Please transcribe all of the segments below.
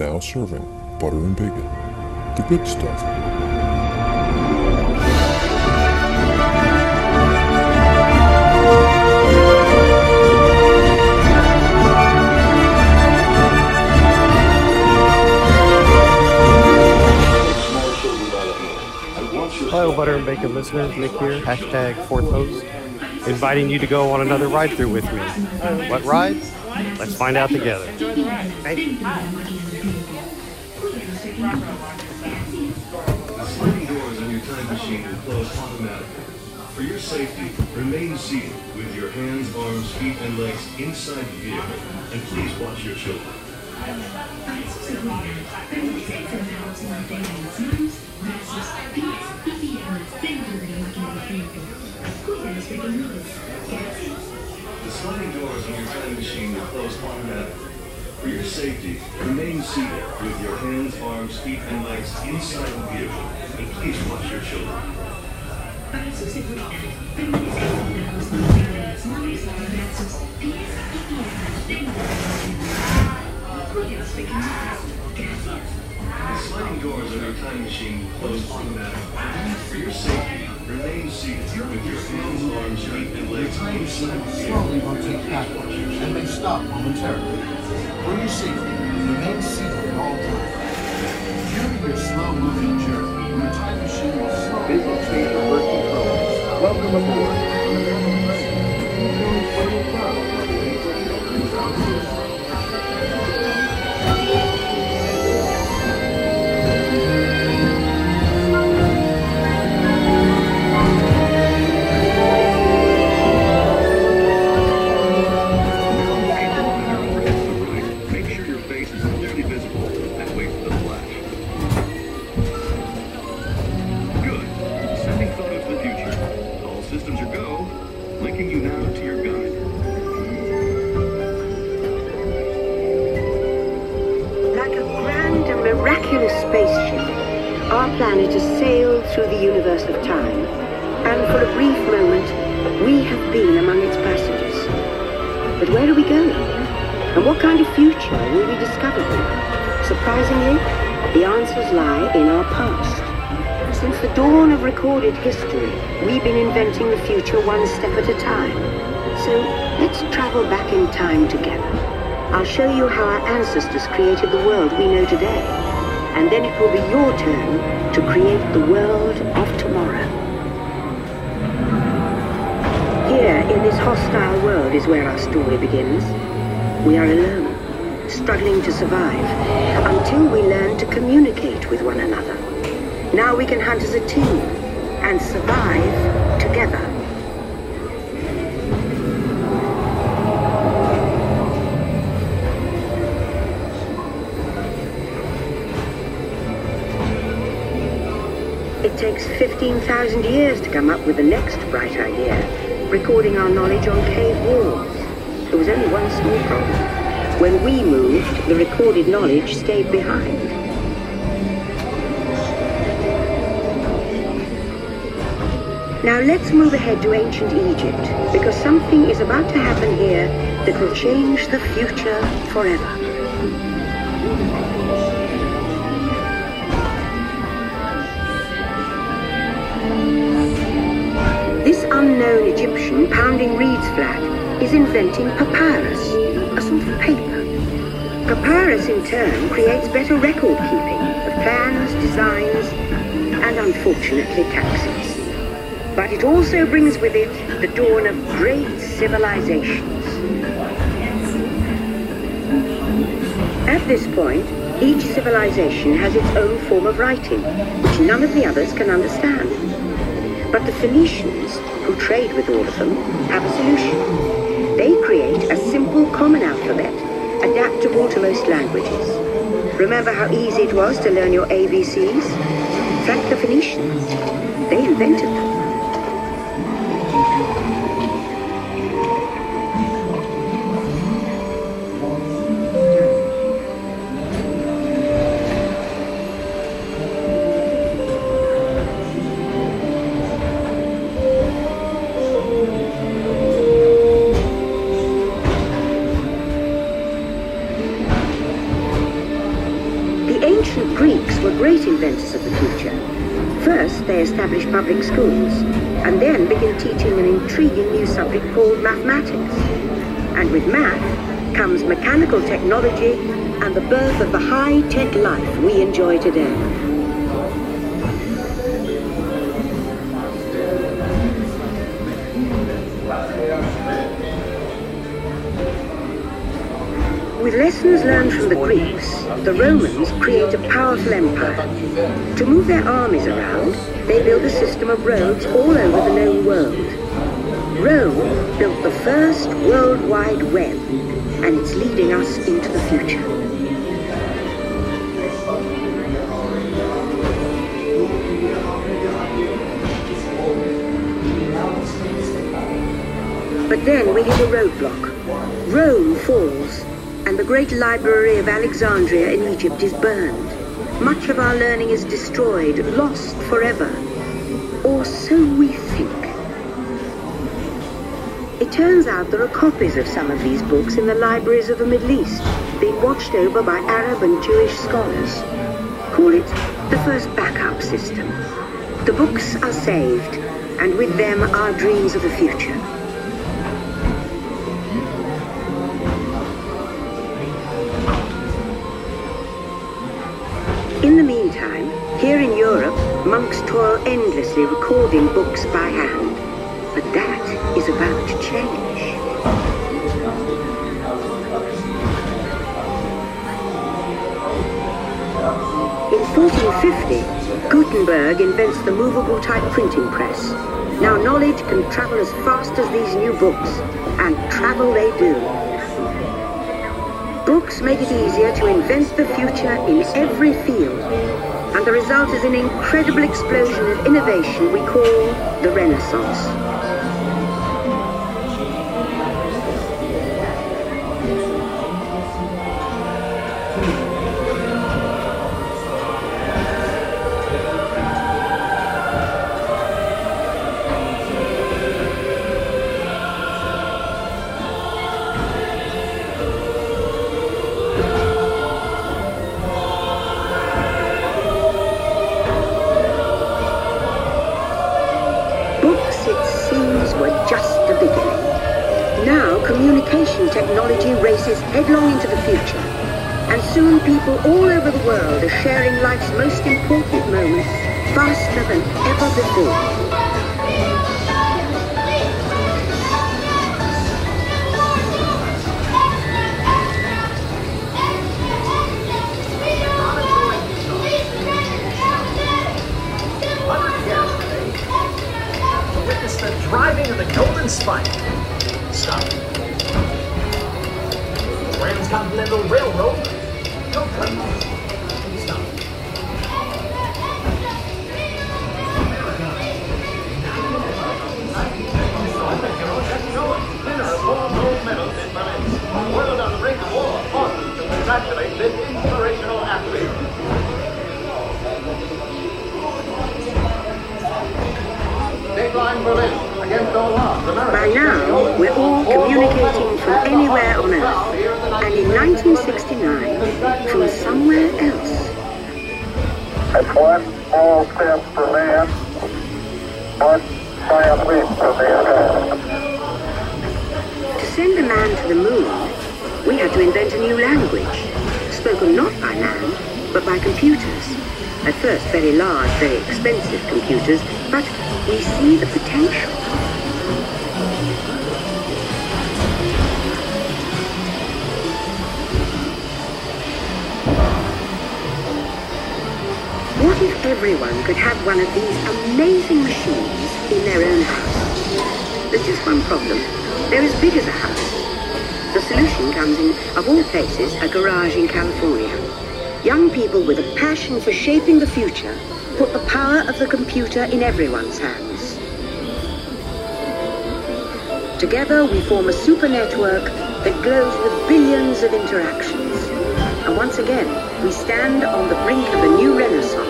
Now serving butter and bacon. The good stuff. Hello, Butter and Bacon listeners. Nick here, hashtag fourth host, inviting you to go on another ride through with me. What ride? Let's find out together. Hey. The sliding doors on your time machine will close automatically. For your safety, remain seated with your hands, arms, feet, and legs inside the vehicle, and please watch your children. The sliding doors on your time machine will close automatically. For your safety, remain seated with your hands, arms, feet, and legs inside the vehicle, and please watch your children. The sliding doors on your time machine will close automatically. For your safety, remain seated with your hands, arms, feet, and legs the vehicle. slowly rotate backwards and may stop momentarily. For your safety, remain seated at all times. During your slow-moving journey, your time machine will slowly rotate controls. Welcome aboard. Been among its passengers. But where are we going? And what kind of future will we discover there? Surprisingly, the answers lie in our past. Since the dawn of recorded history, we've been inventing the future one step at a time. So let's travel back in time together. I'll show you how our ancestors created the world we know today. And then it will be your turn to create the world of tomorrow. Here, in this hostile world, is where our story begins. We are alone, struggling to survive, until we learn to communicate with one another. Now we can hunt as a team and survive together. It takes 15,000 years to come up with the next bright idea, recording our knowledge on cave walls. There was only one small problem. When we moved, the recorded knowledge stayed behind. Now let's move ahead to ancient Egypt, because something is about to happen here that will change the future forever. This unknown pounding reeds flat is inventing papyrus, a sort of paper. Papyrus in turn creates better record keeping of plans, designs, and unfortunately taxes. But it also brings with it the dawn of great civilizations. At this point, each civilization has its own form of writing, which none of the others can understand. But the Phoenicians, who trade with all of them, have a solution. They create a simple common alphabet, adaptable to most languages. Remember how easy it was to learn your ABCs? Thank the Phoenicians. They invented them. ancient Greeks were great inventors of the future. First, they established public schools, and then began teaching an intriguing new subject called mathematics. And with math comes mechanical technology and the birth of the high-tech life we enjoy today. With lessons learned from the Greeks, the Romans create a powerful empire. To move their armies around, they build a system of roads all over the known world. Rome built the first worldwide Web, and it's leading us into the future. But then we hit a roadblock. Rome falls, the great library of Alexandria in Egypt is burned. Much of our learning is destroyed, lost forever. Or so we think. It turns out there are copies of some of these books in the libraries of the Middle East, being watched over by Arab and Jewish scholars. Call it the first backup system. The books are saved, and with them our dreams of the future. Here in Europe, monks toil endlessly recording books by hand. But that is about to change. In 1450, Gutenberg invents the movable type printing press. Now knowledge can travel as fast as these new books, and travel they do. Books make it easier to invent the future in every field. And the result is an incredible explosion of innovation we call the Renaissance. Technology races headlong into the future. And soon people all over the world are sharing life's most important moments faster than ever before. Anywhere on Earth. And in 1969, from somewhere else. It's one small step for man, one giant leap for mankind. To send a man to the moon, we had to invent a new language, spoken not by man, but by computers. At first, very large, very expensive computers, but we see the potential. If everyone could have one of these amazing machines in their own house? There's just one problem. They're as big as a house. The solution comes in, of all places, a garage in California. Young people with a passion for shaping the future put the power of the computer in everyone's hands. Together we form a super network that glows with billions of interactions. And once again, we stand on the brink of a new renaissance.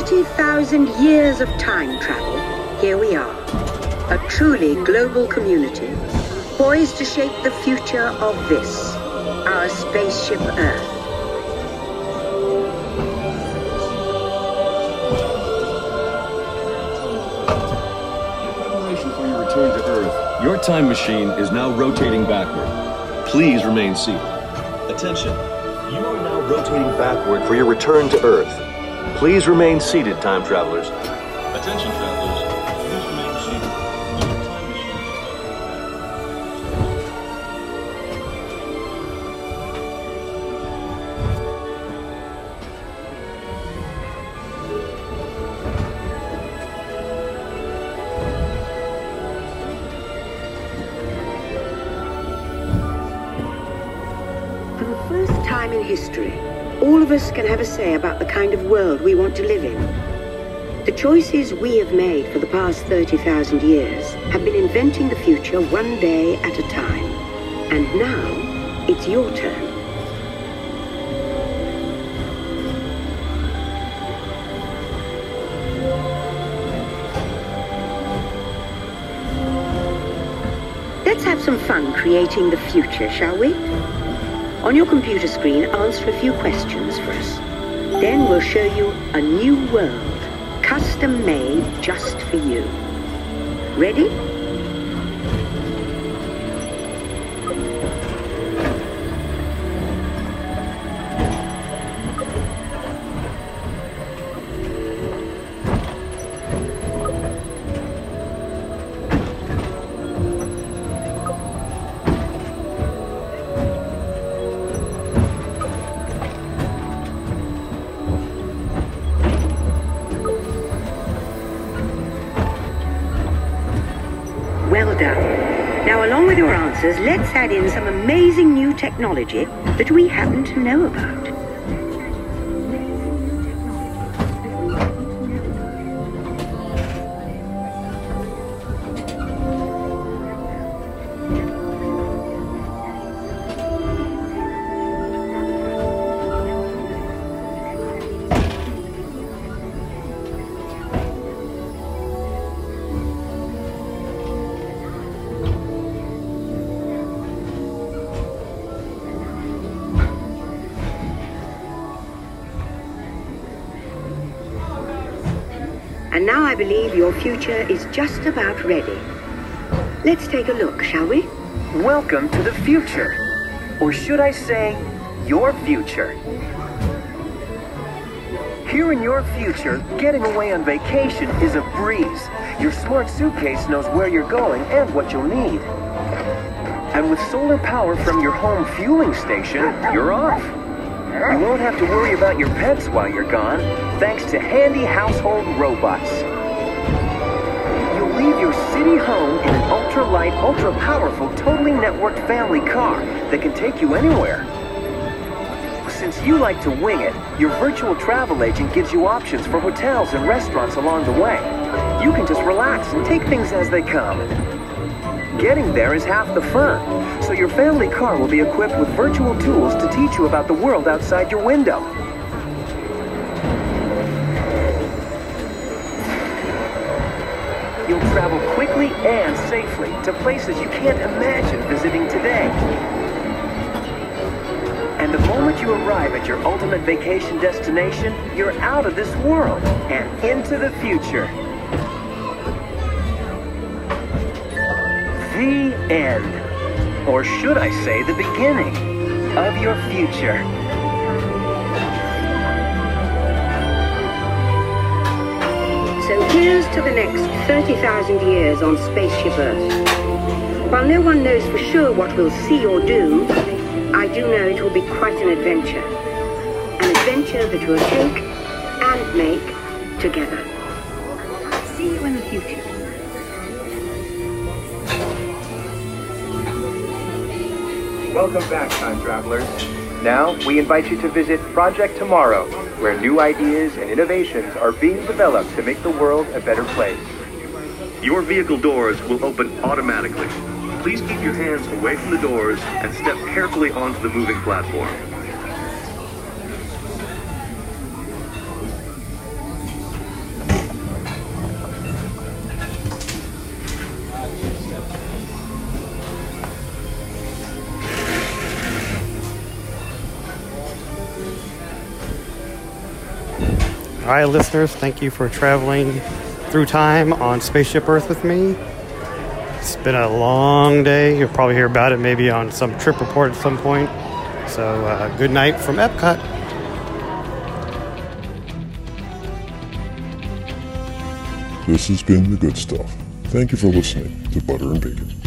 30,000 years of time travel, here we are. A truly global community, poised to shape the future of this, our spaceship Earth. Preparation for your return to Earth. Your time machine is now rotating backward. Please remain seated. Attention. You are now rotating backward for your return to Earth. Please remain seated, time travelers. Attention, travelers. Please remain seated. Your time machine. For the first time in history, all of us can have a say about the kind of world we want to live in. The choices we have made for the past 30,000 years have been inventing the future one day at a time. And now, it's your turn. Let's have some fun creating the future, shall we? On your computer screen, answer a few questions for us. Then we'll show you a new world, custom made just for you. Ready? Amazing new technology that we happen to know about. And now I believe your future is just about ready. Let's take a look, shall we? Welcome to the future. Or should I say, your future. Here in your future, getting away on vacation is a breeze. Your smart suitcase knows where you're going and what you'll need. And with solar power from your home fueling station, you're off. You won't have to worry about your pets while you're gone, thanks to handy household robots. You'll leave your city home in an ultra-light, ultra-powerful, totally networked family car that can take you anywhere. Since you like to wing it, your virtual travel agent gives you options for hotels and restaurants along the way. You can just relax and take things as they come. Getting there is half the fun, so your family car will be equipped with virtual tools to teach you about the world outside your window. You'll travel quickly and safely to places you can't imagine visiting today. And the moment you arrive at your ultimate vacation destination, you're out of this world and into the future. The end. Or should I say the beginning of your future. So here's to the next 30,000 years on Spaceship Earth. While no one knows for sure what we'll see or do, I do know it will be quite an adventure. An adventure that we'll take and make together. See you in the future. Welcome back, time travelers. Now, we invite you to visit Project Tomorrow, where new ideas and innovations are being developed to make the world a better place. Your vehicle doors will open automatically. Please keep your hands away from the doors and step carefully onto the moving platform. Hi, listeners. Thank you for traveling through time on Spaceship Earth with me. It's been a long day. You'll probably hear about it maybe on some trip report at some point. So, uh, good night from Epcot. This has been the good stuff. Thank you for listening to Butter and Bacon.